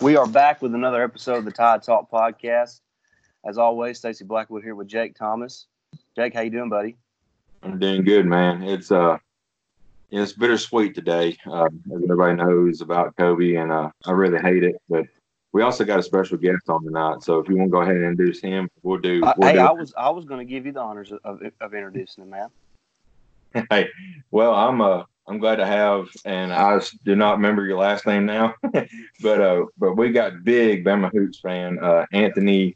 We are back with another episode of the Tide Talk podcast. As always, Stacey Blackwood here with Jake Thomas. Jake, how you doing, buddy? I'm doing good, man. It's uh, it's bittersweet today. Uh, as everybody knows about Kobe, and uh, I really hate it. But we also got a special guest on tonight, so if you want to go ahead and introduce him, we'll do. Uh, we'll hey, do I was I was going to give you the honors of, of introducing him, man. hey, well, I'm uh, I'm glad to have, and I do not remember your last name now, but uh, but we got big Bama Hoops fan, uh, Anthony,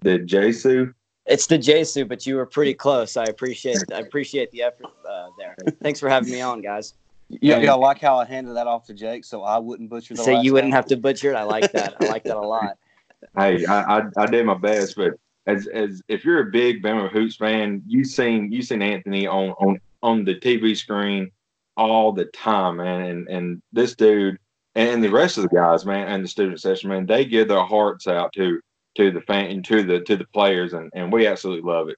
the Jesu. It's Digesu, but you were pretty close. I appreciate I appreciate the effort uh, there. Thanks for having me on, guys. Yeah, yeah, I like how I handed that off to Jake, so I wouldn't butcher the. So you wouldn't name. have to butcher it. I like that. I like that a lot. Hey, I, I I did my best, but as as if you're a big Bama Hoops fan, you seen you seen Anthony on on on the TV screen all the time, man, and and this dude and the rest of the guys, man, and the student session, man, they give their hearts out to to the fan and to the to the players, and and we absolutely love it.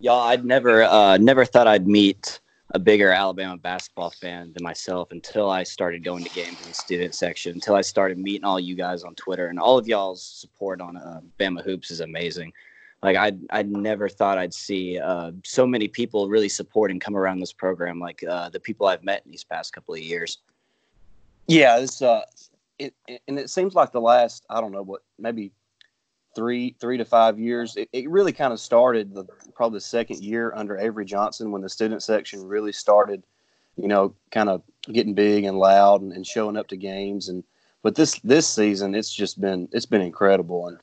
Y'all, I'd never uh, never thought I'd meet a bigger Alabama basketball fan than myself until I started going to games in the student section. Until I started meeting all you guys on Twitter, and all of y'all's support on uh, Bama hoops is amazing. Like I, I never thought I'd see uh, so many people really support and come around this program. Like uh, the people I've met in these past couple of years. Yeah, it's uh, it, it and it seems like the last I don't know what maybe three three to five years. It, it really kind of started the probably the second year under Avery Johnson when the student section really started, you know, kind of getting big and loud and, and showing up to games and. But this this season, it's just been it's been incredible and.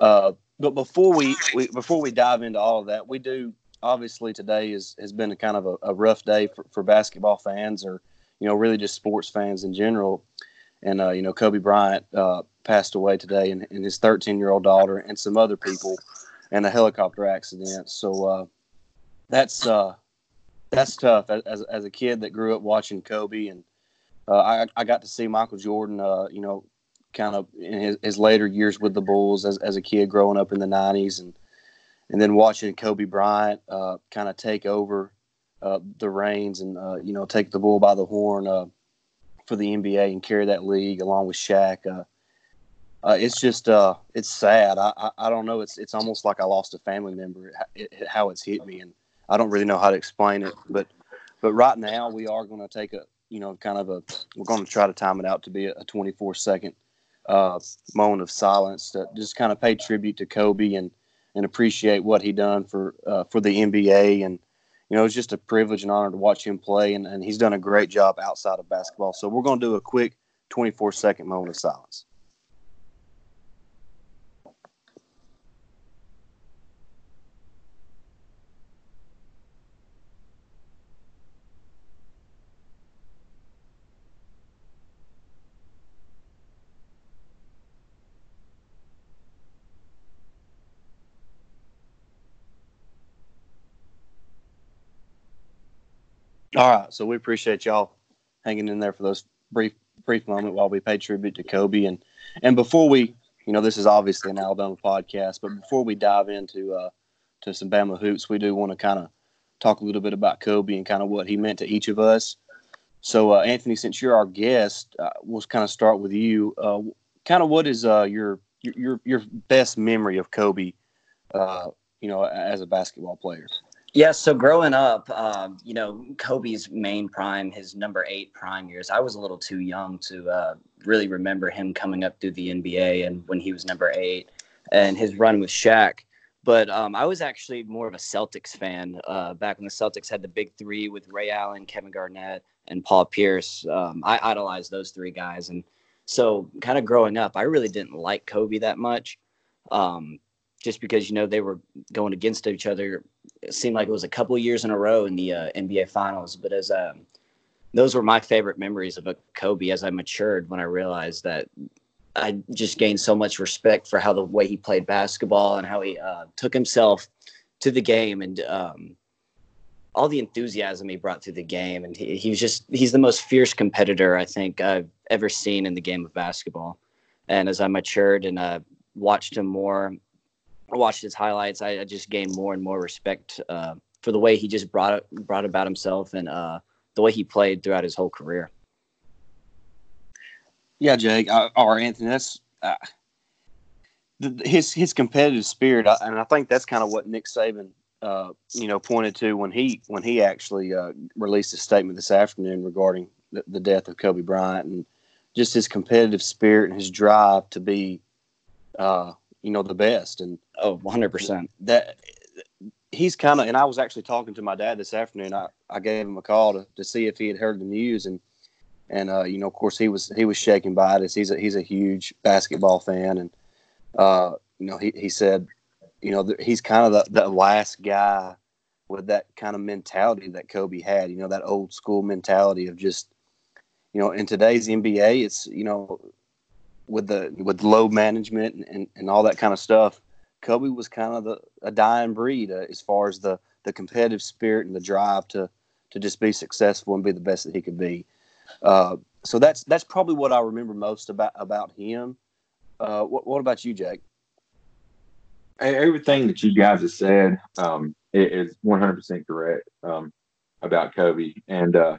Uh, but before we, we before we dive into all of that, we do obviously today is has been a kind of a, a rough day for, for basketball fans or you know really just sports fans in general. And uh, you know Kobe Bryant uh, passed away today, and, and his 13 year old daughter and some other people, and a helicopter accident. So uh, that's uh, that's tough. As, as a kid that grew up watching Kobe, and uh, I, I got to see Michael Jordan, uh, you know, kind of in his, his later years with the Bulls as, as a kid growing up in the 90s and and then watching Kobe Bryant uh, kind of take over uh, the reins and uh, you know take the bull by the horn uh, for the NBA and carry that league along with Shaq. Uh, uh, it's just it's sad. I, I, I don't know. It's it's almost like I lost a family member. It, it, how it's hit me, and I don't really know how to explain it. But but right now we are going to take a you know kind of a we're going to try to time it out to be a 24 second uh, moment of silence to just kind of pay tribute to Kobe and and appreciate what he done for uh, for the NBA and you know it's just a privilege and honor to watch him play and, and he's done a great job outside of basketball. So we're going to do a quick 24 second moment of silence. All right, so we appreciate y'all hanging in there for those brief brief moment while we pay tribute to Kobe and and before we, you know, this is obviously an Alabama podcast, but before we dive into uh, to some Bama hoops, we do want to kind of talk a little bit about Kobe and kind of what he meant to each of us. So, uh, Anthony, since you're our guest, uh, we'll kind of start with you. Uh, kind of what is uh, your your your best memory of Kobe? Uh, you know, as a basketball player. Yeah, so growing up, um, you know, Kobe's main prime, his number eight prime years, I was a little too young to uh, really remember him coming up through the NBA and when he was number eight and his run with Shaq. But um, I was actually more of a Celtics fan uh, back when the Celtics had the big three with Ray Allen, Kevin Garnett, and Paul Pierce. Um, I idolized those three guys. And so, kind of growing up, I really didn't like Kobe that much. Um, just because you know they were going against each other. It seemed like it was a couple years in a row in the uh, NBA Finals. But as um, those were my favorite memories of a Kobe as I matured when I realized that I just gained so much respect for how the way he played basketball and how he uh, took himself to the game and um, all the enthusiasm he brought to the game. And he, he was just, he's the most fierce competitor I think I've ever seen in the game of basketball. And as I matured and uh, watched him more, I watched his highlights, I, I just gained more and more respect uh, for the way he just brought brought about himself and uh, the way he played throughout his whole career. Yeah, Jake, uh, or Anthony, that's uh, the, his his competitive spirit, and I think that's kind of what Nick Saban, uh, you know, pointed to when he when he actually uh, released a statement this afternoon regarding the, the, death of Kobe Bryant and just his competitive spirit and his drive to be, uh, you know, the best. And oh, 100 percent that he's kind of. And I was actually talking to my dad this afternoon. I, I gave him a call to, to see if he had heard the news and and uh, you know, of course, he was he was shaken by it. He's a he's a huge basketball fan, and uh, you know, he he said, you know, he's kind of the, the last guy with that kind of mentality that Kobe had. You know, that old school mentality of just, you know, in today's NBA, it's you know, with the with load management and, and, and all that kind of stuff. Kobe was kind of the a dying breed uh, as far as the the competitive spirit and the drive to to just be successful and be the best that he could be. Uh, so that's that's probably what I remember most about about him. Uh, what, what about you, Jake? Everything that you guys have said um, is 100% correct um, about Kobe. And uh,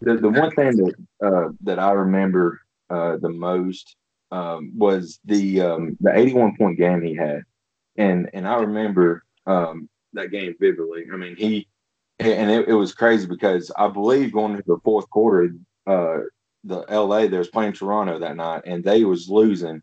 the, the one thing that uh, that I remember uh, the most um, was the um, the 81 point game he had, and and I remember um, that game vividly. I mean, he and it, it, was crazy because I believe going into the fourth quarter, uh, the LA they was playing Toronto that night, and they was losing.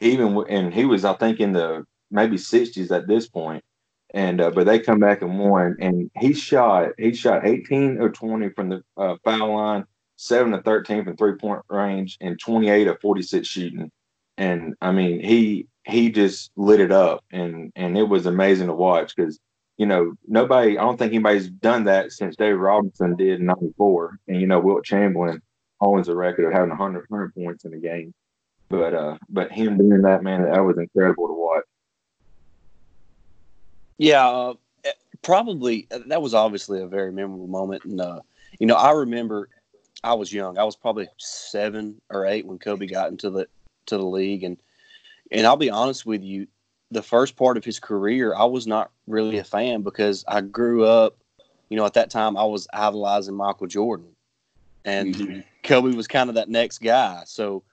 Even and he was I think in the maybe 60s at this point, and uh, but they come back and won. And he shot he shot 18 or 20 from the uh, foul line, seven to 13 from three point range, and 28 or 46 shooting. And I mean he he just lit it up, and and it was amazing to watch because you know, nobody, I don't think anybody's done that since Dave Robinson did in 94. And, you know, Wilt Chamberlain owns the record of having 100, 100 points in a game. But, uh, but him doing that, man, that was incredible to watch. Yeah, uh, probably that was obviously a very memorable moment. And, uh, you know, I remember I was young. I was probably seven or eight when Kobe got into the, to the league. And, and I'll be honest with you, the first part of his career, I was not really a fan because I grew up, you know, at that time I was idolizing Michael Jordan, and mm-hmm. Kobe was kind of that next guy. So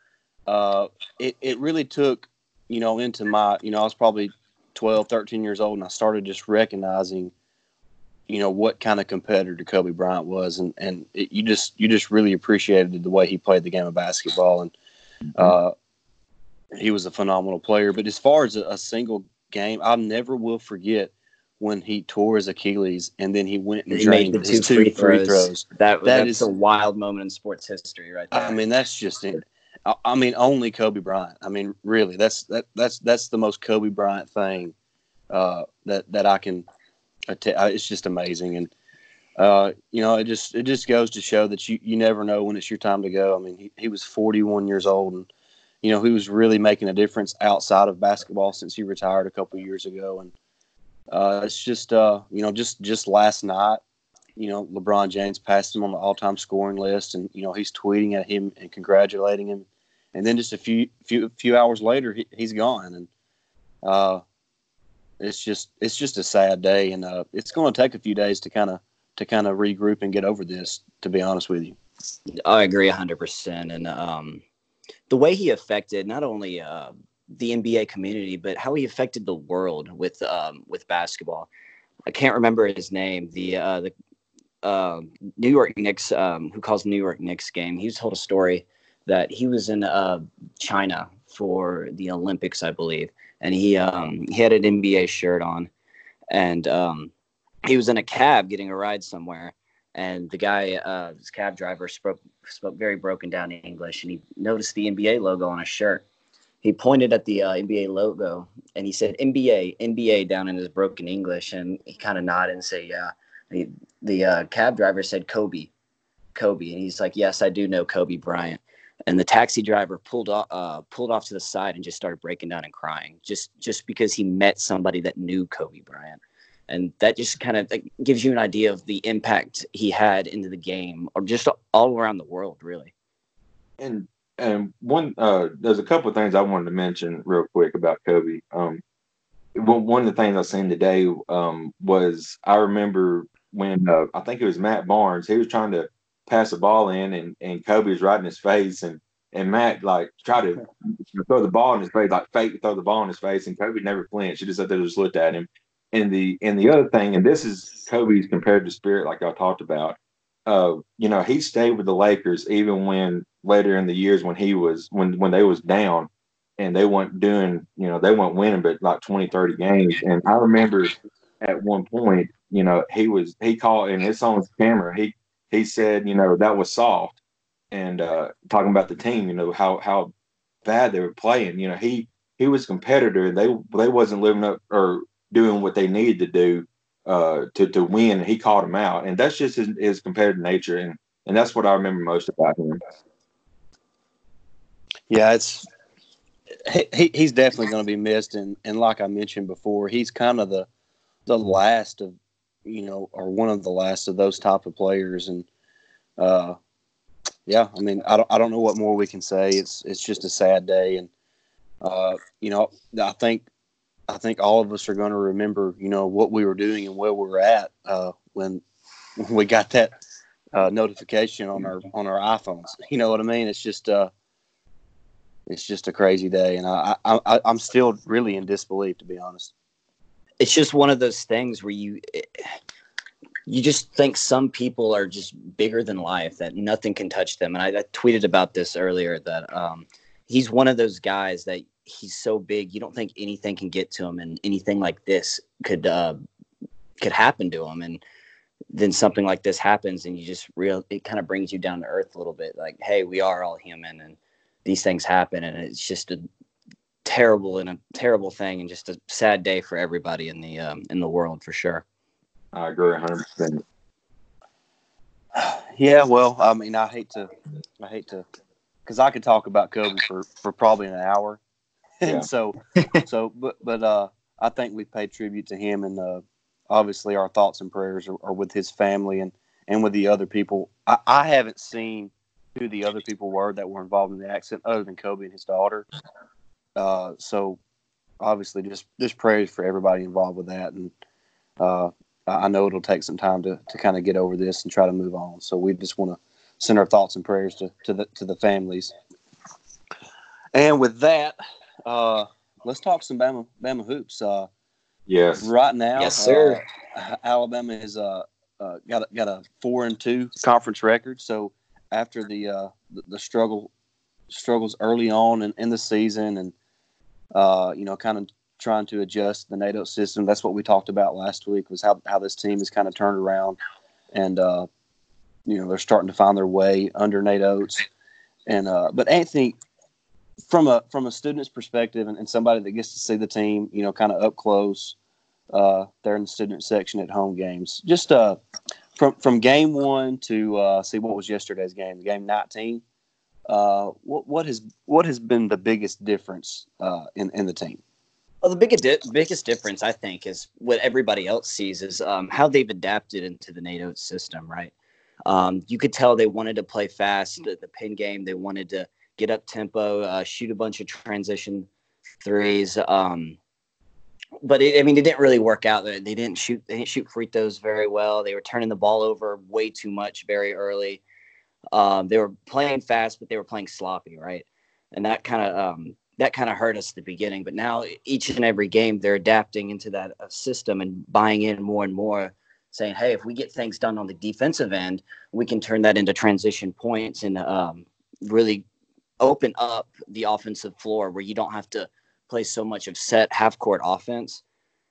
uh, it it really took, you know, into my, you know, I was probably 12, 13 years old, and I started just recognizing, you know, what kind of competitor Kobe Bryant was, and and it, you just you just really appreciated the way he played the game of basketball, and mm-hmm. uh, he was a phenomenal player. But as far as a, a single game, I never will forget when he tore his Achilles and then he went and he drained his two, free, free throws. throws. That, that is a wild moment in sports history, right there. I mean, that's just it. I, I mean, only Kobe Bryant. I mean, really, that's that that's that's the most Kobe Bryant thing uh, that that I can. It's just amazing, and uh, you know, it just it just goes to show that you you never know when it's your time to go. I mean, he, he was 41 years old and you know, who's really making a difference outside of basketball since he retired a couple years ago. And uh, it's just, uh, you know, just just last night, you know, LeBron James passed him on the all-time scoring list, and you know he's tweeting at him and congratulating him. And then just a few few few hours later, he, has gone, and uh, it's just it's just a sad day, and uh, it's going to take a few days to kind of to kind of regroup and get over this. To be honest with you, I agree hundred percent, and um, the way he affected not only uh, the NBA community, but how he affected the world with um, with basketball. I can't remember his name. The uh, the uh, New York Knicks, um, who calls New York Knicks game. He told a story that he was in uh, China for the Olympics, I believe, and he um, he had an NBA shirt on, and um, he was in a cab getting a ride somewhere, and the guy, uh, cab driver, spoke spoke very broken down English, and he noticed the NBA logo on his shirt. He pointed at the uh, NBA logo and he said NBA, NBA down in his broken English, and he kind of nodded and said, "Yeah." He, the uh, cab driver said, "Kobe, Kobe," and he's like, "Yes, I do know Kobe Bryant." And the taxi driver pulled off, uh, pulled off to the side and just started breaking down and crying, just just because he met somebody that knew Kobe Bryant and that just kind of gives you an idea of the impact he had into the game or just all around the world really and and one uh, there's a couple of things i wanted to mention real quick about kobe um, one of the things i seen today um, was i remember when uh, i think it was matt barnes he was trying to pass the ball in and, and kobe was right in his face and and Matt like tried to throw the ball in his face, like fake throw the ball in his face, and Kobe never flinched. He just sat there, just looked at him. And the and the other thing, and this is Kobe's competitive spirit, like I talked about. Uh, you know, he stayed with the Lakers even when later in the years when he was when when they was down and they weren't doing, you know, they weren't winning but like 20, 30 games. And I remember at one point, you know, he was he called and it's on camera. He he said, you know, that was soft and uh, talking about the team, you know how how bad they were playing. You know, he he was competitor. They they wasn't living up or doing what they needed to do uh, to to win. He called them out, and that's just his, his competitive nature, and and that's what I remember most about him. Yeah, it's he, he's definitely going to be missed, and and like I mentioned before, he's kind of the the last of you know, or one of the last of those type of players, and uh, yeah, I mean, I don't, I don't know what more we can say. It's, it's just a sad day, and uh, you know, I think, I think all of us are going to remember, you know, what we were doing and where we were at uh, when, when we got that uh, notification on our on our iPhones. You know what I mean? It's just, uh, it's just a crazy day, and I, I, I'm still really in disbelief, to be honest. It's just one of those things where you. You just think some people are just bigger than life that nothing can touch them. And I, I tweeted about this earlier that um, he's one of those guys that he's so big you don't think anything can get to him, and anything like this could uh, could happen to him. And then something like this happens, and you just real it kind of brings you down to earth a little bit. Like, hey, we are all human, and these things happen, and it's just a terrible and a terrible thing, and just a sad day for everybody in the um, in the world for sure. I agree 100. percent Yeah, well, I mean, I hate to, I hate to, because I could talk about Kobe for for probably an hour, and yeah. so, so, but but uh, I think we paid tribute to him, and uh, obviously our thoughts and prayers are, are, with his family and and with the other people. I, I haven't seen who the other people were that were involved in the accident, other than Kobe and his daughter. Uh, so obviously, just just prayers for everybody involved with that, and uh, I know it'll take some time to, to kind of get over this and try to move on. So we just want to send our thoughts and prayers to, to the to the families. And with that, uh, let's talk some Bama Bama hoops. Uh, yes. Right now, yes, sir. Uh, Alabama has uh, uh, got a, got a four and two conference record. So after the uh, the, the struggle struggles early on in, in the season and uh, you know kind of trying to adjust the Nate Oats system. That's what we talked about last week was how, how this team has kind of turned around and, uh, you know, they're starting to find their way under Nate Oats. And, uh, but Anthony, from a, from a student's perspective and, and somebody that gets to see the team, you know, kind of up close, uh, there in the student section at home games, just, uh, from, from game one to, uh, see what was yesterday's game, game 19, uh, what, what has, what has been the biggest difference, uh, in, in the team? Well, the biggest di- biggest difference I think is what everybody else sees is um, how they've adapted into the Nate Oats system. Right, um, you could tell they wanted to play fast. The, the pin game, they wanted to get up tempo, uh, shoot a bunch of transition threes. Um, but it, I mean, it didn't really work out. They didn't shoot. They didn't shoot free throws very well. They were turning the ball over way too much very early. Um, they were playing fast, but they were playing sloppy, right? And that kind of um, that kind of hurt us at the beginning. But now each and every game, they're adapting into that uh, system and buying in more and more, saying, "Hey, if we get things done on the defensive end, we can turn that into transition points and um, really open up the offensive floor where you don't have to play so much of set half court offense."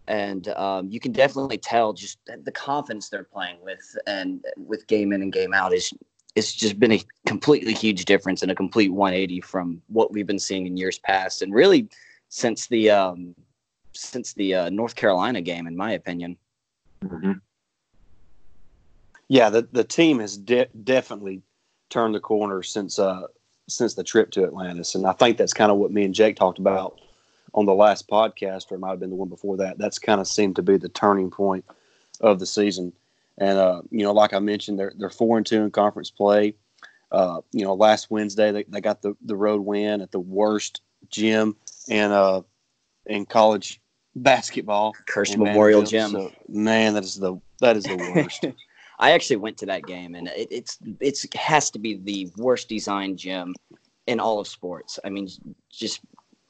And um, you can definitely tell just the confidence they're playing with, and with game in and game out is it's just been a completely huge difference and a complete 180 from what we've been seeing in years past, and really since the um, since the uh, North Carolina game, in my opinion. Mm-hmm. Yeah, the the team has de- definitely turned the corner since uh, since the trip to Atlantis, and I think that's kind of what me and Jake talked about on the last podcast, or it might have been the one before that. That's kind of seemed to be the turning point of the season. And uh, you know, like I mentioned, they're they're four and two in conference play. Uh, you know, last Wednesday they, they got the, the road win at the worst gym in uh in college basketball. Cursed Memorial Gym. So, man, that is the that is the worst. I actually went to that game, and it, it's it's it has to be the worst designed gym in all of sports. I mean, just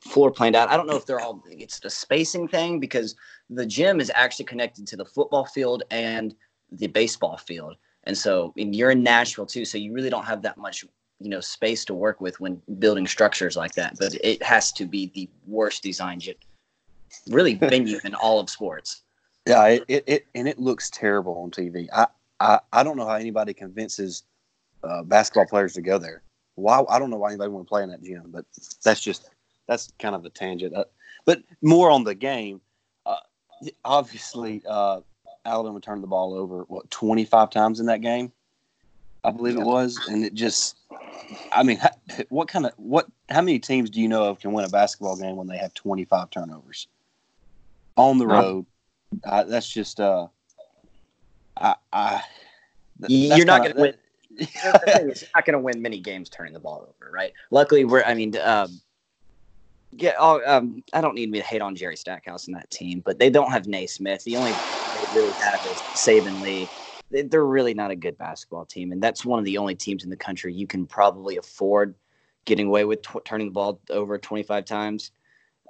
floor planned out. I don't know if they're all it's a spacing thing because the gym is actually connected to the football field and the baseball field. And so and you're in Nashville too, so you really don't have that much, you know, space to work with when building structures like that. But it has to be the worst designed gym, really venue in all of sports. Yeah, it, it, it, and it looks terrible on TV. I, I, I don't know how anybody convinces uh, basketball players to go there. Why I don't know why anybody want to play in that gym, but that's just that's kind of a tangent. Uh, but more on the game. Uh, obviously, uh, Alabama turned the ball over what 25 times in that game, I believe it was, and it just. I mean, what kind of what? How many teams do you know of can win a basketball game when they have 25 turnovers on the road? That's just uh, I, I you're not going to win. you're not going to win many games turning the ball over, right? Luckily, we're. I mean, um, yeah. Oh, um, I don't need me to hate on Jerry Stackhouse and that team, but they don't have Nesmith. The only they really have is Saben Lee. They're really not a good basketball team, and that's one of the only teams in the country you can probably afford getting away with t- turning the ball over 25 times.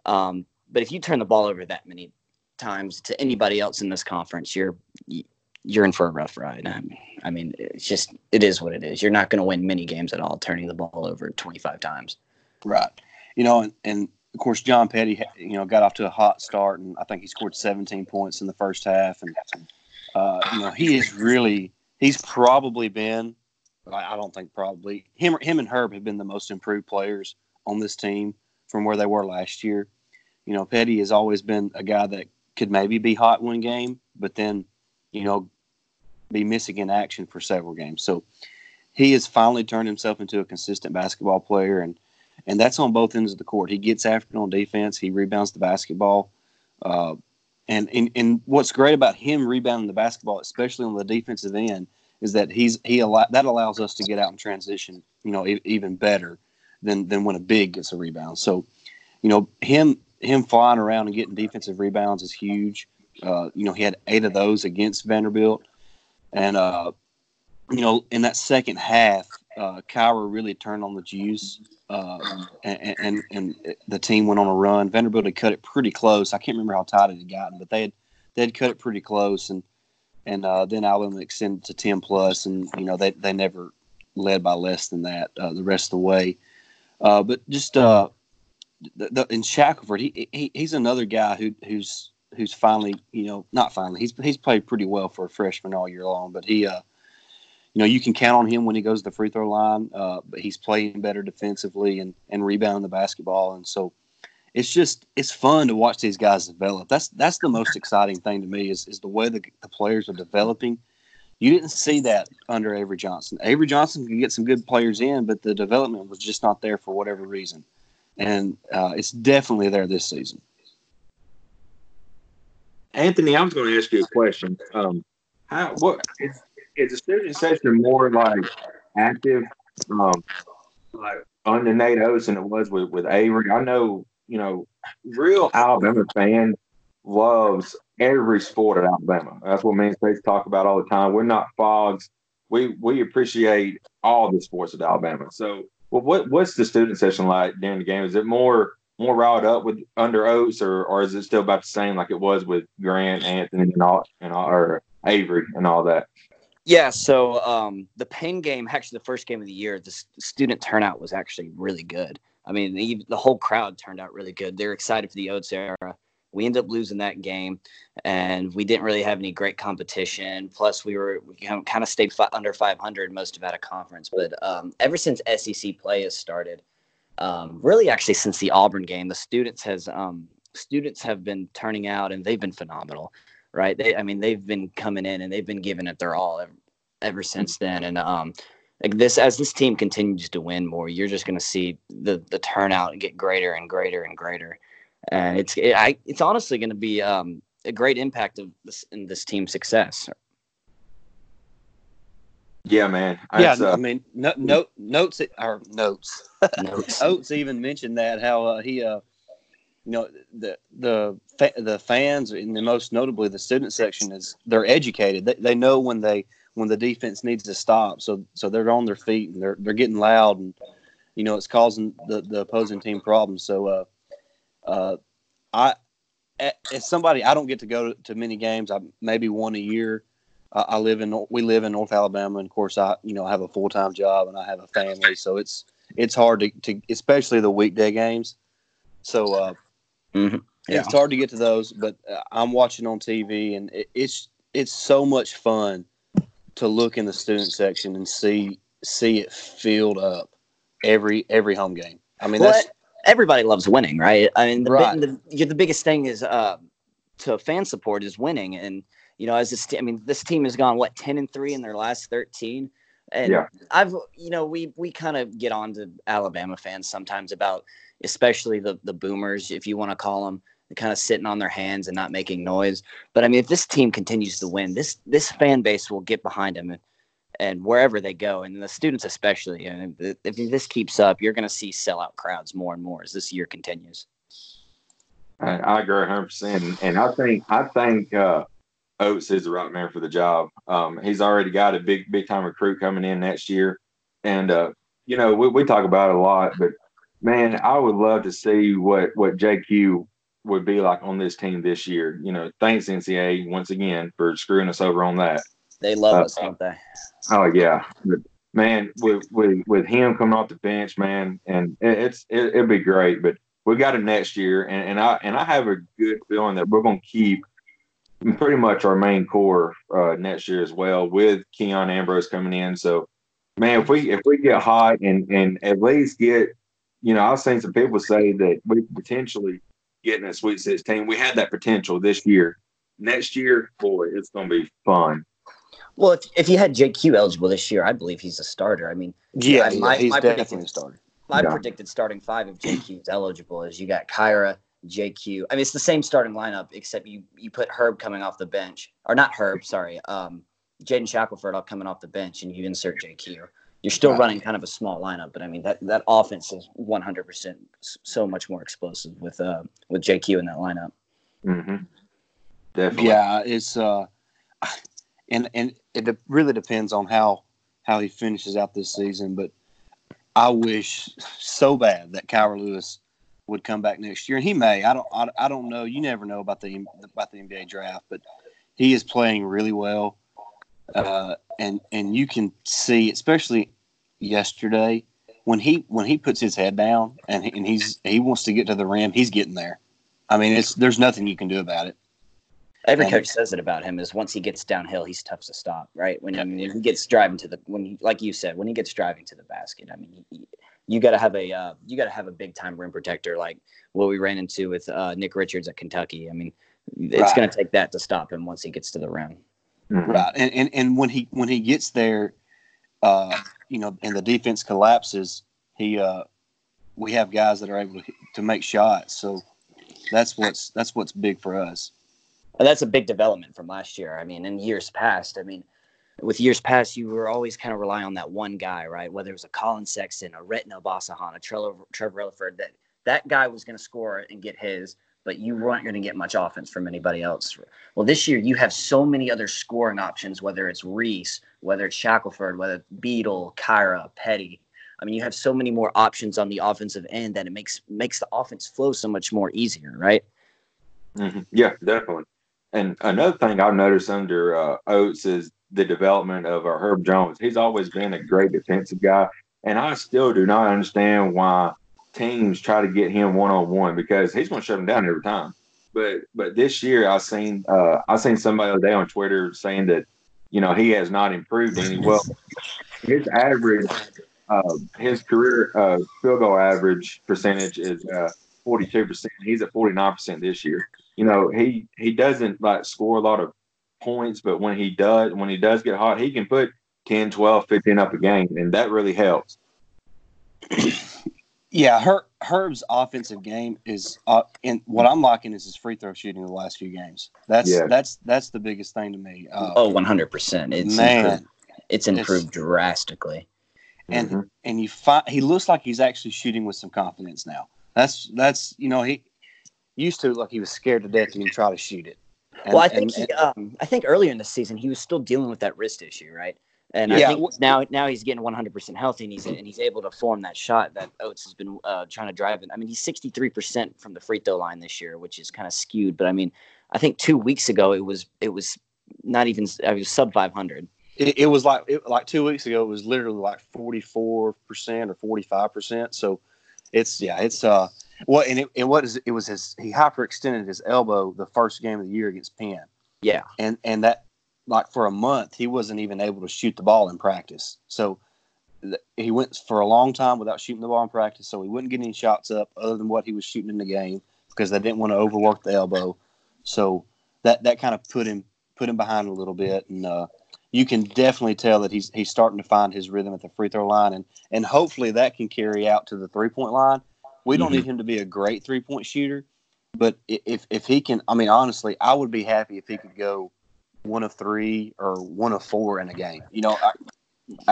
Um, but if you turn the ball over that many times to anybody else in this conference, you're you're in for a rough ride. I mean, I mean, it's just it is what it is. You're not going to win many games at all turning the ball over 25 times. Right. You know, and, and of course John Petty, you know, got off to a hot start, and I think he scored 17 points in the first half, and uh, you know he is really he's probably been I don't think probably him him and Herb have been the most improved players on this team from where they were last year. You know, Petty has always been a guy that could maybe be hot one game, but then, you know, be missing in action for several games. So he has finally turned himself into a consistent basketball player, and and that's on both ends of the court. He gets after it on defense. He rebounds the basketball. Uh, and, and and what's great about him rebounding the basketball, especially on the defensive end, is that he's he allow, that allows us to get out and transition, you know, e- even better than than when a big gets a rebound. So, you know, him him flying around and getting defensive rebounds is huge. Uh, you know, he had eight of those against Vanderbilt, and uh, you know, in that second half, uh, Kira really turned on the juice, uh, and, and, and the team went on a run. Vanderbilt had cut it pretty close. I can't remember how tight it had gotten, but they had they had cut it pretty close, and and uh, then Alabama extended to ten plus, and you know they they never led by less than that uh, the rest of the way. Uh, but just uh, the, the, in Shackelford, he, he he's another guy who who's who's finally you know not finally he's he's played pretty well for a freshman all year long, but he uh you know you can count on him when he goes to the free throw line, uh, but he's playing better defensively and and rebounding the basketball, and so it's just it's fun to watch these guys develop. That's that's the most exciting thing to me is is the way the, the players are developing. You didn't see that under Avery Johnson. Avery Johnson could get some good players in, but the development was just not there for whatever reason and uh, it's definitely there this season. Anthony, I was going to ask you a question. Um, how what is, is the student session more like active, um, like under Nate Oats than it was with with Avery? I know you know, real Alabama fan loves every sport at Alabama. That's what and States talk about all the time. We're not fogs. We we appreciate all the sports at Alabama. So well, what what's the student session like during the game? Is it more more riled up with under Oats, or or is it still about the same like it was with Grant, Anthony, and all and all, or Avery and all that? Yeah, so um, the Penn game, actually the first game of the year, the student turnout was actually really good. I mean, the, the whole crowd turned out really good. They're excited for the Oats era. We ended up losing that game, and we didn't really have any great competition. Plus, we were we kind of stayed fi- under 500 most of at a conference. But um, ever since SEC play has started, um, really actually since the Auburn game, the students has um, students have been turning out, and they've been phenomenal. Right? They, I mean, they've been coming in and they've been giving it their all ever, ever since then. And um, like this as this team continues to win more, you're just going to see the the turnout get greater and greater and greater and it's it, I, it's honestly going to be um, a great impact of this in this team's success. Yeah, man. yeah, uh, I mean, no, no, notes or notes. notes. Oats even mentioned that how uh, he, uh, you know, the the the fans and the most notably the student section is they're educated. They, they know when they when the defense needs to stop, so so they're on their feet and they're they're getting loud and you know, it's causing the, the opposing team problems. So, uh, uh, I, as somebody, I don't get to go to many games. I maybe one a year. I, I live in, we live in North Alabama. And of course I, you know, I have a full-time job and I have a family. So it's, it's hard to, to especially the weekday games. So, uh, mm-hmm. yeah. it's hard to get to those, but uh, I'm watching on TV and it, it's, it's so much fun to look in the student section and see, see it filled up every every home game. I mean, well, that's everybody loves winning, right? I mean, the, right. the, the biggest thing is uh, to fan support is winning, and you know, as this, I mean, this team has gone what ten and three in their last thirteen, and yeah. I've, you know, we we kind of get on to Alabama fans sometimes about, especially the the boomers, if you want to call them, kind of sitting on their hands and not making noise. But I mean, if this team continues to win, this this fan base will get behind them and and wherever they go, and the students especially. And if this keeps up, you're going to see sellout crowds more and more as this year continues. I, I agree 100, percent and I think I think uh, Oats is the right man for the job. Um, he's already got a big big time recruit coming in next year, and uh, you know we, we talk about it a lot, but man, I would love to see what what JQ would be like on this team this year. You know, thanks NCAA once again for screwing us over on that. They love uh, us, don't they? Oh yeah, but man, with with with him coming off the bench, man, and it's it, will be great. But we got him next year, and, and I and I have a good feeling that we're going to keep pretty much our main core uh, next year as well, with Keon Ambrose coming in. So, man, if we if we get hot and and at least get, you know, I've seen some people say that we potentially getting a Sweet 16. We had that potential this year. Next year, boy, it's going to be fun. Well, if, if you had JQ eligible this year, I believe he's a starter. I mean, yeah, my, he's my definitely a starter. My yeah. predicted starting five if JQ is eligible is you got Kira, JQ. I mean, it's the same starting lineup except you you put Herb coming off the bench, or not Herb, sorry, um, Jaden Shackelford up coming off the bench, and you insert JQ. You're still right. running kind of a small lineup, but I mean that that offense is 100 percent so much more explosive with uh with JQ in that lineup. Mm-hmm. Definitely. Yeah, it's uh and and it really depends on how how he finishes out this season. But I wish so bad that Kira Lewis would come back next year, and he may. I don't. I, I don't know. You never know about the about the NBA draft, but he is playing really well, uh, and and you can see, especially yesterday, when he when he puts his head down and he, and he's he wants to get to the rim, he's getting there. I mean, it's there's nothing you can do about it. Every coach says it about him is once he gets downhill, he's tough to stop. Right when, I mean, he gets driving to the when he, like you said when he gets driving to the basket. I mean, he, you got to have a uh, you got to have a big time rim protector like what we ran into with uh, Nick Richards at Kentucky. I mean, it's right. going to take that to stop him once he gets to the rim. Mm-hmm. Right, and, and and when he when he gets there, uh, you know, and the defense collapses, he uh, we have guys that are able to, to make shots. So that's what's that's what's big for us. And that's a big development from last year. I mean, in years past, I mean, with years past, you were always kind of rely on that one guy, right? Whether it was a Collin Sexton, a Retin Obasohan, a Trevor, Trevor Releford, that that guy was going to score and get his, but you weren't going to get much offense from anybody else. Well, this year you have so many other scoring options, whether it's Reese, whether it's Shackelford, whether it's Beetle, Kira, Petty. I mean, you have so many more options on the offensive end that it makes makes the offense flow so much more easier, right? Mm-hmm. Yeah, definitely. And another thing I've noticed under uh, Oats is the development of uh, Herb Jones. He's always been a great defensive guy, and I still do not understand why teams try to get him one on one because he's going to shut him down every time. But but this year I seen uh, I seen somebody the other day on Twitter saying that you know he has not improved any. Well, his average, uh, his career uh, field goal average percentage is uh, forty two percent. He's at forty nine percent this year you know, he he doesn't like score a lot of points, but when he does, when he does get hot, he can put 10, 12, 15 up a game, and that really helps. Yeah, Her, Herb's offensive game is, uh, and what I'm liking is his free throw shooting the last few games. That's yeah. that's that's the biggest thing to me. Uh, oh, 100 percent. It's man, improved. it's improved it's, drastically. And mm-hmm. and you find he looks like he's actually shooting with some confidence now. That's that's you know he used to like he was scared to death and he try to shoot it. And, well, I think and, he, um, I think earlier in the season he was still dealing with that wrist issue, right? And yeah. I think now now he's getting 100% healthy and he's and he's able to form that shot that Oats has been uh, trying to drive. In. I mean, he's 63% from the free throw line this year, which is kind of skewed. But I mean, I think two weeks ago it was it was not even it was sub 500. It, it was like it, like two weeks ago it was literally like 44% or 45%. So it's yeah it's uh what and it, and what is it was his he hyperextended his elbow the first game of the year against Penn. Yeah, and and that like for a month he wasn't even able to shoot the ball in practice. So th- he went for a long time without shooting the ball in practice. So he wouldn't get any shots up other than what he was shooting in the game because they didn't want to overwork the elbow. So that that kind of put him put him behind a little bit, and uh, you can definitely tell that he's he's starting to find his rhythm at the free throw line, and and hopefully that can carry out to the three point line. We don't mm-hmm. need him to be a great three point shooter, but if if he can, I mean, honestly, I would be happy if he could go one of three or one of four in a game. You know, I,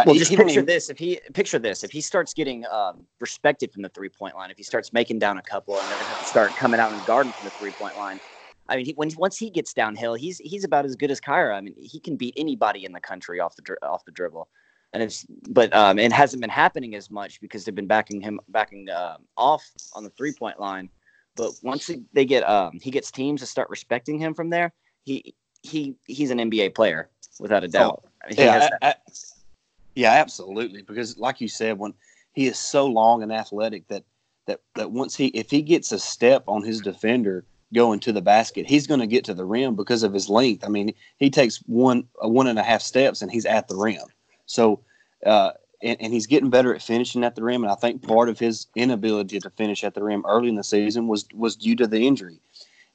well, just picture even, this. If he picture this, if he starts getting um, respected from the three point line, if he starts making down a couple, and they're going to start coming out and guarding from the three point line. I mean, he, when once he gets downhill, he's he's about as good as Kira. I mean, he can beat anybody in the country off the off the dribble, and it's but um, it hasn't been happening as much because they've been backing him backing uh, off on the three point line. But once they get um, he gets teams to start respecting him from there, he he he's an NBA player without a oh, doubt. Oh, yeah, I, I, yeah, absolutely. Because like you said, when he is so long and athletic that that that once he if he gets a step on his defender going to the basket, he's going to get to the rim because of his length. I mean, he takes one one and a half steps and he's at the rim. So, uh, and, and, he's getting better at finishing at the rim. And I think part of his inability to finish at the rim early in the season was was due to the injury.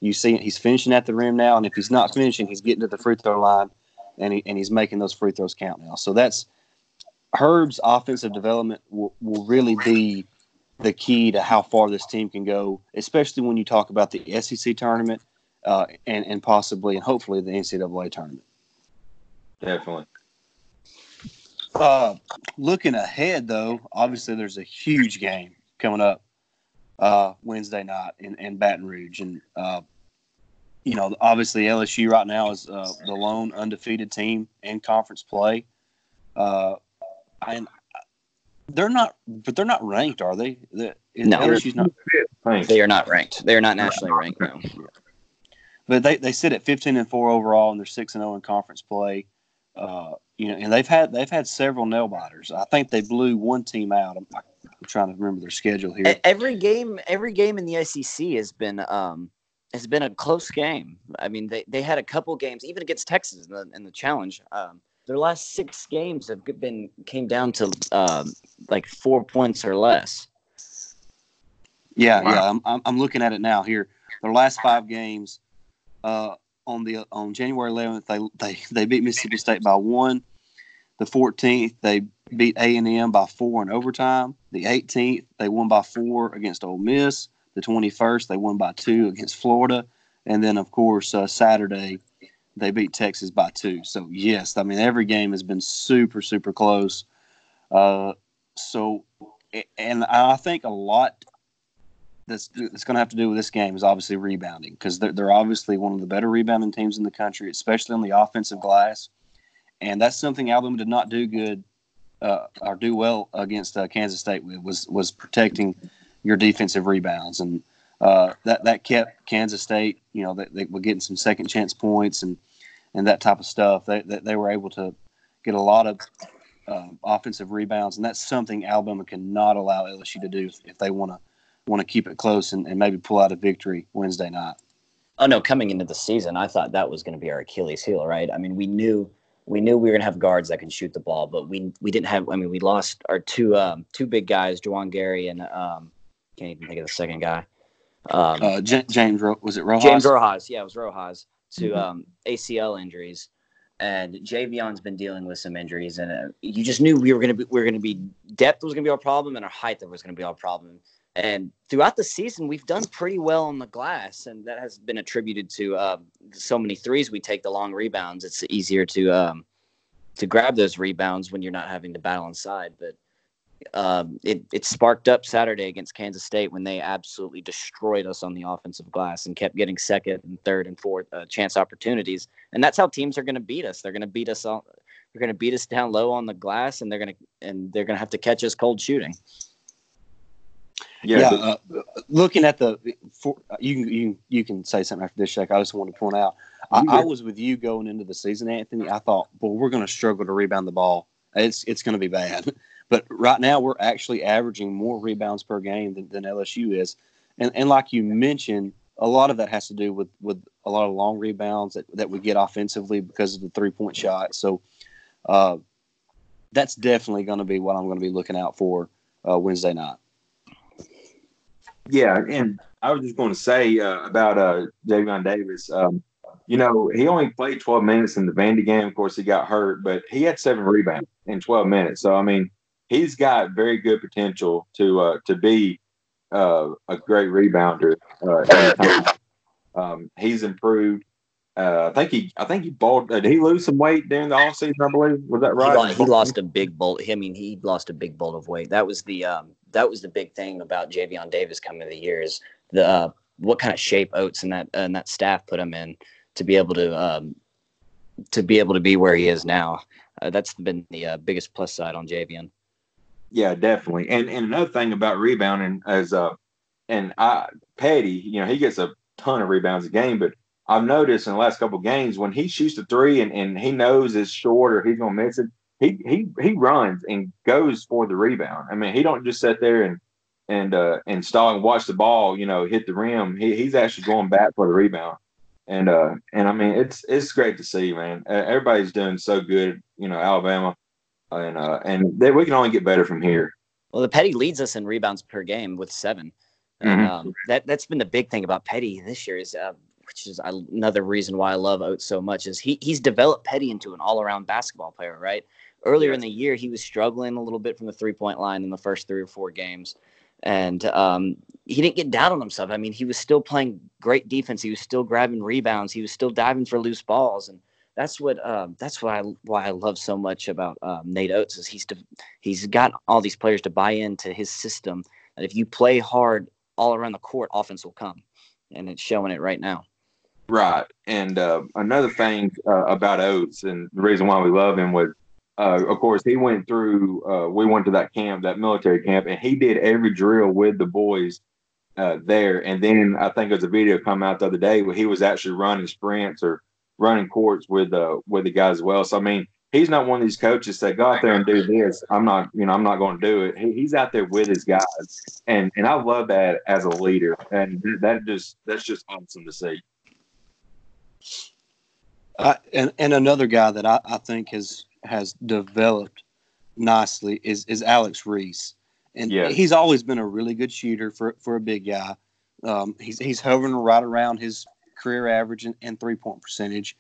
You see, he's finishing at the rim now, and if he's not finishing, he's getting to the free throw line, and he, and he's making those free throws count now. So that's Herb's offensive development will, will really be the key to how far this team can go, especially when you talk about the SEC tournament uh, and and possibly and hopefully the NCAA tournament. Definitely. Uh, looking ahead, though, obviously there's a huge game coming up uh, Wednesday night in, in Baton Rouge, and uh, you know, obviously LSU right now is uh, the lone undefeated team in conference play. Uh, and they're not, but they're not ranked, are they? The, no, LSU's not. They are not ranked. They are not nationally ranked. No. But they, they sit at 15 and four overall, and they're six and zero in conference play. Uh, you know, and they've had they've had several nail biters. I think they blew one team out. I'm, I'm trying to remember their schedule here. Every game, every game in the SEC has been um, has been a close game. I mean, they, they had a couple games, even against Texas in the, in the challenge. Um, their last six games have been came down to um, like four points or less. Yeah, wow. yeah, I'm, I'm looking at it now here. Their last five games uh, on the on January 11th, they they they beat Mississippi State by one. The 14th, they beat A and M by four in overtime. The 18th, they won by four against Ole Miss. The 21st, they won by two against Florida, and then of course uh, Saturday they beat Texas by two. So yes, I mean every game has been super super close. Uh, so, and I think a lot that's that's going to have to do with this game is obviously rebounding because they're, they're obviously one of the better rebounding teams in the country, especially on the offensive glass, and that's something Alabama did not do good uh, or do well against uh, Kansas State with was was protecting your defensive rebounds. And uh, that that kept Kansas State, you know, they, they, were getting some second chance points and and that type of stuff. They they, they were able to get a lot of uh, offensive rebounds, and that's something Alabama cannot allow LSU to do if they want to want to keep it close and, and maybe pull out a victory Wednesday night. Oh no, coming into the season, I thought that was going to be our Achilles heel, right? I mean, we knew we knew we were going to have guards that can shoot the ball, but we we didn't have. I mean, we lost our two um, two big guys, Juwan Gary and um, can't even think of the second guy. Um, uh, J- James Ro- was it Rojas? James Rojas, yeah, it was Rojas to mm-hmm. um, ACL injuries, and Javian's been dealing with some injuries, and uh, you just knew we were gonna be we are gonna be depth was gonna be our problem, and our height was gonna be our problem. And throughout the season, we've done pretty well on the glass, and that has been attributed to uh, so many threes we take the long rebounds. It's easier to um, to grab those rebounds when you're not having to battle inside, but um, it, it sparked up Saturday against Kansas State when they absolutely destroyed us on the offensive glass and kept getting second and third and fourth uh, chance opportunities. And that's how teams are going to beat us. They're going to beat us all. They're going to beat us down low on the glass, and they're going to and they're going to have to catch us cold shooting. Yeah, yeah uh, looking at the, for, you can you you can say something after this, Shaq. I just want to point out, I, I, was with you going into the season, Anthony. I thought, well, we're going to struggle to rebound the ball. It's it's going to be bad. But right now, we're actually averaging more rebounds per game than, than LSU is, and and like you mentioned, a lot of that has to do with with a lot of long rebounds that, that we get offensively because of the three point shot. So, uh, that's definitely going to be what I'm going to be looking out for uh, Wednesday night. Yeah, and I was just going to say uh, about uh, Javian Davis. Um, you know, he only played 12 minutes in the Vandy game. Of course, he got hurt, but he had seven rebounds in 12 minutes. So, I mean, he's got very good potential to uh, to be uh, a great rebounder. Uh, um, he's improved. Uh, I think he, I think he bought. Did he lose some weight during the offseason? I believe was that right? He lost, he lost, a big bolt. I mean, he lost a big bolt of weight. That was the um, that was the big thing about Javian Davis coming of the year is the uh, what kind of shape Oats and that and that staff put him in to be able to um, to be able to be where he is now. Uh, that's been the uh, biggest plus side on Javian. Yeah, definitely. And and another thing about rebounding is uh, and I Petty, you know, he gets a ton of rebounds a game, but I've noticed in the last couple games when he shoots the three and, and he knows it's short or he's gonna miss it, he he he runs and goes for the rebound. I mean, he don't just sit there and and uh and stall and watch the ball, you know, hit the rim. He, he's actually going back for the rebound. And uh and I mean it's it's great to see, man. Everybody's doing so good, you know, Alabama, and uh and they, we can only get better from here. Well, the Petty leads us in rebounds per game with seven. Mm-hmm. um, that that's been the big thing about Petty this year is, uh, which is another reason why I love Oats so much is he he's developed Petty into an all around basketball player. Right, earlier yes. in the year he was struggling a little bit from the three point line in the first three or four games, and um, he didn't get down on himself. I mean, he was still playing great defense. He was still grabbing rebounds. He was still diving for loose balls, and that's what um, that's why I, why I love so much about um, Nate Oats is he's de- he's got all these players to buy into his system. And if you play hard all around the court, offense will come, and it's showing it right now. Right, and uh, another thing uh, about Oats and the reason why we love him was, uh, of course, he went through. Uh, we went to that camp, that military camp, and he did every drill with the boys uh, there. And then I think there's a video come out the other day where he was actually running sprints or running courts with uh with the guys as well. So I mean, he's not one of these coaches that go out there and do this. I'm not, you know, I'm not going to do it. He, he's out there with his guys, and and I love that as a leader, and that just that's just awesome to see. Uh, and and another guy that I, I think has has developed nicely is is Alex Reese, and he's always been a really good shooter for for a big guy. Um, he's he's hovering right around his career average and, and three point percentage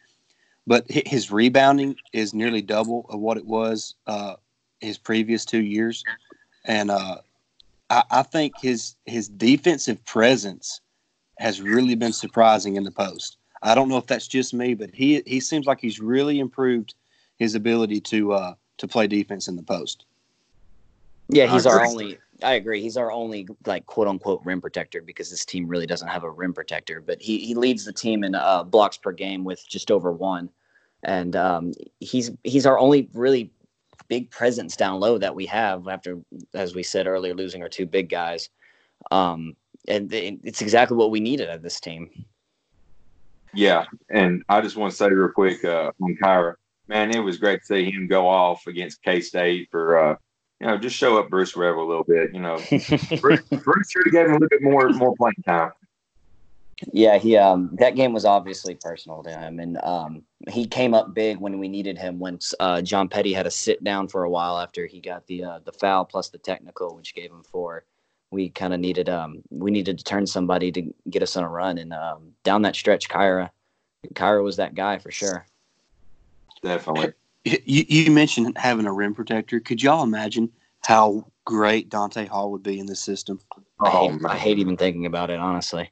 but his rebounding is nearly double of what it was uh, his previous two years, and uh, I, I, think his his defensive presence has really been surprising in the post. I don't know if that's just me, but he he seems like he's really improved his ability to uh, to play defense in the post. Yeah, he's our only. I agree. He's our only like quote unquote rim protector because this team really doesn't have a rim protector. But he he leads the team in uh, blocks per game with just over one, and um, he's he's our only really big presence down low that we have after, as we said earlier, losing our two big guys. Um, and it's exactly what we needed at this team. Yeah, and I just want to say real quick uh, on Kira, man, it was great to see him go off against K State for uh, you know, just show up Bruce Revel a little bit. You know, Bruce, Bruce should have gave him a little bit more more playing time. Yeah, he um that game was obviously personal to him, and um he came up big when we needed him. When uh, John Petty had to sit down for a while after he got the uh, the foul plus the technical, which gave him four. We kind of needed um we needed to turn somebody to get us on a run, and um down that stretch, Kira, Kira was that guy for sure. Definitely. You, you mentioned having a rim protector. Could y'all imagine how great Donta Hall would be in this system? I hate, oh, I hate even thinking about it, honestly.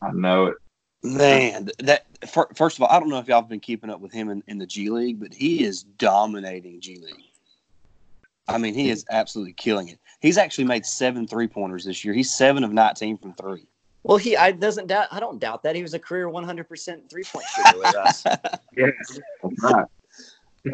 I know it. Man, that first of all, I don't know if y'all have been keeping up with him in, in the G League, but he is dominating G League. I mean, he is absolutely killing it. He's actually made seven three pointers this year. He's seven of nineteen from three. Well, he I doesn't doubt. I don't doubt that he was a career one hundred percent three point shooter with us. yes, right.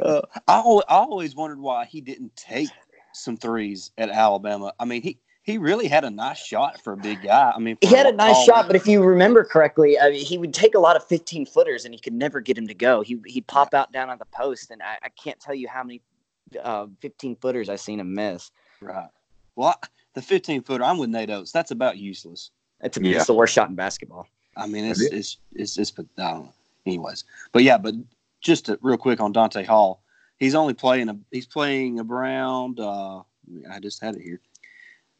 uh, I, always, I always wondered why he didn't take some threes at Alabama. I mean, he he really had a nice shot for a big guy. I mean, he had a nice shot, but if you remember correctly, I mean, he would take a lot of 15 footers and he could never get him to go. He he'd pop out down on the post, and I, I can't tell you how many uh, 15 footers I've seen him miss. Right. Well, the 15 footer, I'm with Nate Oats. That's about useless. It's, a, yeah. it's the worst shot in basketball. I mean, it's it's it's, it's, it's I don't know. Anyways, but yeah, but just to, real quick on Donta Hall, he's only playing a he's playing around. Uh, I just had it here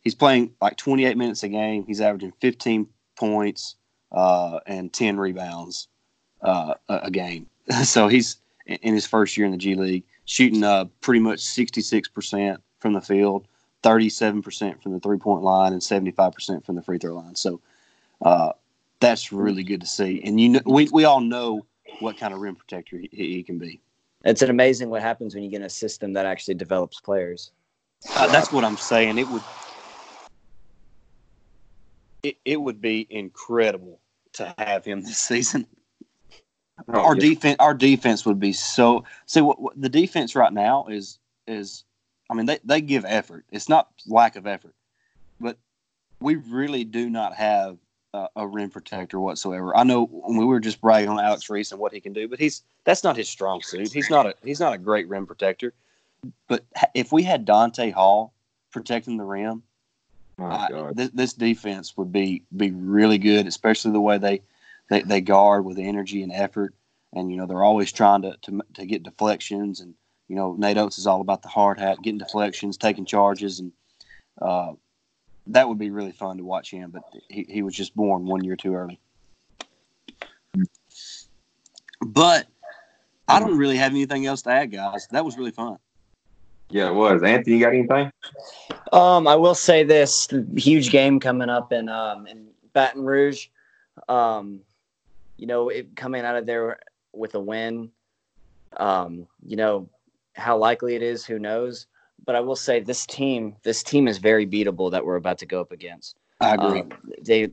he's playing like 28 minutes a game. He's averaging 15 points uh, and 10 rebounds uh, a, game. so he's in his first year in the G League, shooting uh, pretty much 66% from the field, 37% from the three point line, and 75% from the free throw line. So uh, that's really good to see. And you know, we, we all know what kind of rim protector he, he can be. It's an amazing what happens when you get a system that actually develops players. Uh, that's what I'm saying. It would it, it would be incredible to have him this season. Oh, our defense, our defense would be so. See, what, what, the defense right now is is, I mean, they they give effort. It's not lack of effort, but we really do not have a, a rim protector whatsoever. I know we were just bragging on Alex Reese and what he can do, but he's that's not his strong suit. He's not a he's not a great rim protector. But if we had Donta Hall protecting the rim, uh, this, this, defense would be be really good, especially the way they, they, they guard with energy and effort. And you know they're always trying to, to to get deflections. And you know Nate Oats is all about the hard hat, getting deflections, taking charges, and uh, that would be really fun to watch him. But he, he was just born one year too early. But I don't really have anything else to add, guys. That was really fun. Yeah, it was. Anthony, you got anything? Um, I will say this: huge game coming up in um, in Baton Rouge. Um, you know, it, coming out of there with a win. Um, you know how likely it is. Who knows? But I will say this team, this team is very beatable that we're about to go up against. I agree. Um, they,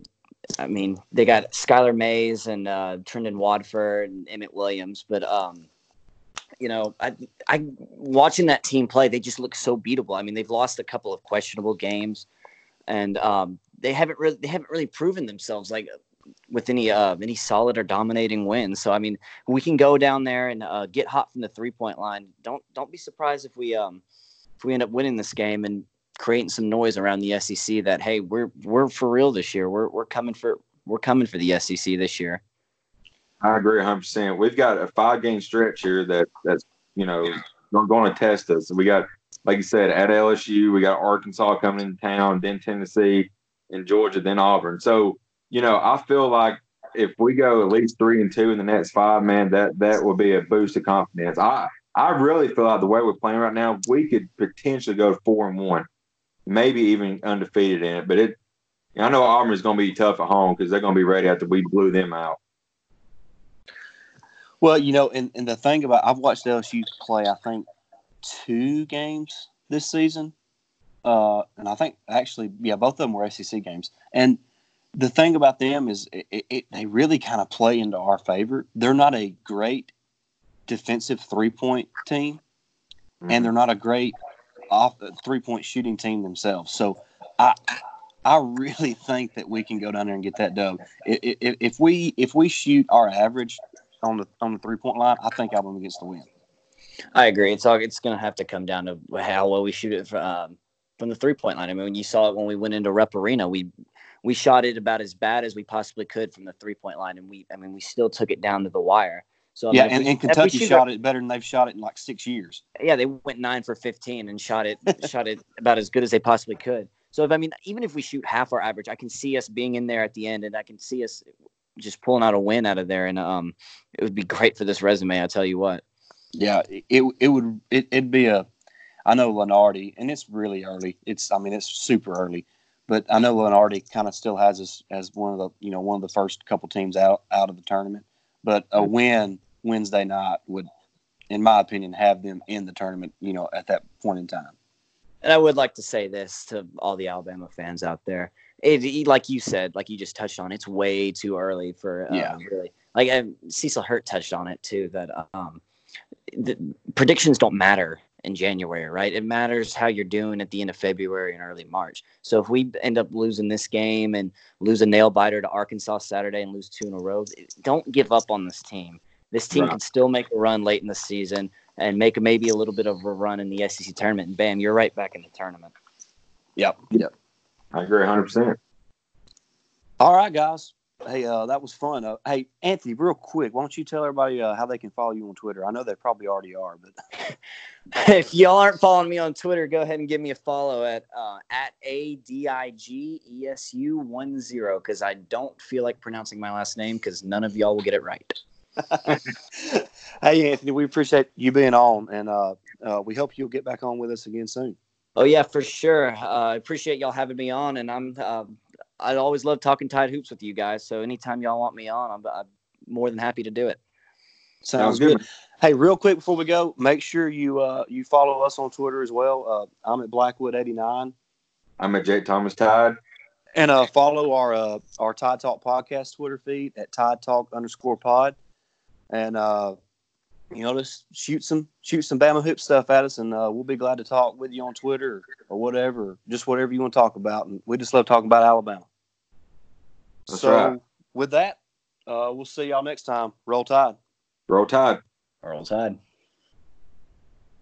I mean, they got Skylar Mays and uh, Trendon Watford and Emmitt Williams, but um, you know, I, I watching that team play, they just look so beatable. I mean, they've lost a couple of questionable games, and um, they haven't really they haven't really proven themselves like with any uh, any solid or dominating wins. So I mean, we can go down there and uh, get hot from the three point line. Don't don't be surprised if we um if we end up winning this game and creating some noise around the SEC that hey we're we're for real this year. We're we're coming for we're coming for the SEC this year. I agree 100. percent We've got a five game stretch here that that's you know going to test us. We got like you said at LSU, we got Arkansas coming into town, then Tennessee, and Georgia, then Auburn. So you know I feel like if we go at least three and two in the next five, man, that that will be a boost of confidence. I I really feel like the way we're playing right now, we could potentially go four and one, maybe even undefeated in it. But it, I know Auburn is going to be tough at home because they're going to be ready after we blew them out. Well, you know, and, and the thing about I've watched LSU play, I think two games this season, uh, and I think actually, yeah, both of them were SEC games. And the thing about them is, it, it, they really kind of play into our favor. They're not a great defensive three point team, mm-hmm. and they're not a great off three point shooting team themselves. So I. I really think that we can go down there and get that dub. If, if we if we shoot our average on the on the three point line, I think Alabama gets the win. I agree. It's all it's going to have to come down to how well we shoot it from, um, from the three point line. I mean, you saw it when we went into Rupp Arena, we we shot it about as bad as we possibly could from the three point line, and we I mean we still took it down to the wire. So I yeah, mean, and, we, and Kentucky shot it better than they've shot it in like six years. Yeah, they went nine for fifteen and shot it shot it about as good as they possibly could. So if I mean, even if we shoot half our average, I can see us being in there at the end, and I can see us just pulling out a win out of there, and um, it would be great for this resume. I tell you what. Yeah, it it would it, it'd be a. I know Lunardi, and it's really early. It's I mean it's super early, but I know Lunardi kind of still has us as one of the you know one of the first couple teams out out of the tournament. But a win Wednesday night would, in my opinion, have them in the tournament. You know at that point in time. And I would like to say this to all the Alabama fans out there it, like you said, like you just touched on, it's way too early for uh, yeah. really like Cecil Hurt touched on it too. That um, the predictions don't matter in January, right? It matters how you're doing at the end of February and early March. So if we end up losing this game and lose a nail biter to Arkansas Saturday and lose two in a row, don't give up on this team. This team right. can still make a run late in the season and make maybe a little bit of a run in the SEC tournament, and bam, you're right back in the tournament. Yep. Yep. I agree 100%. All right, guys. Hey, uh, that was fun. Uh, hey, Anthony, real quick, why don't you tell everybody uh, how they can follow you on Twitter? I know they probably already are, but if y'all aren't following me on Twitter, go ahead and give me a follow at uh, at a d i g e s u one zero because I don't feel like pronouncing my last name because none of y'all will get it right. hey, Anthony, we appreciate you being on, and uh, uh, we hope you'll get back on with us again soon. Oh yeah, for sure. Uh, I appreciate y'all having me on, and I'm um, I always love talking Tide hoops with you guys. So anytime y'all want me on, I'm, I'm more than happy to do it. Sounds, good. good. Hey, real quick before we go, make sure you uh, you follow us on Twitter as well. Uh, I'm at Blackwood89. I'm at Jake Thomas Tide. And uh, follow our uh, our Tide Talk podcast Twitter feed at Tide Talk underscore pod. And uh, you know, just shoot some shoot some Bama hoop stuff at us, and uh, we'll be glad to talk with you on Twitter or, whatever, just whatever you want to talk about. And we just love talking about Alabama. That's so, right. with that, uh, we'll see y'all next time. Roll Tide. Roll Tide. Roll Tide.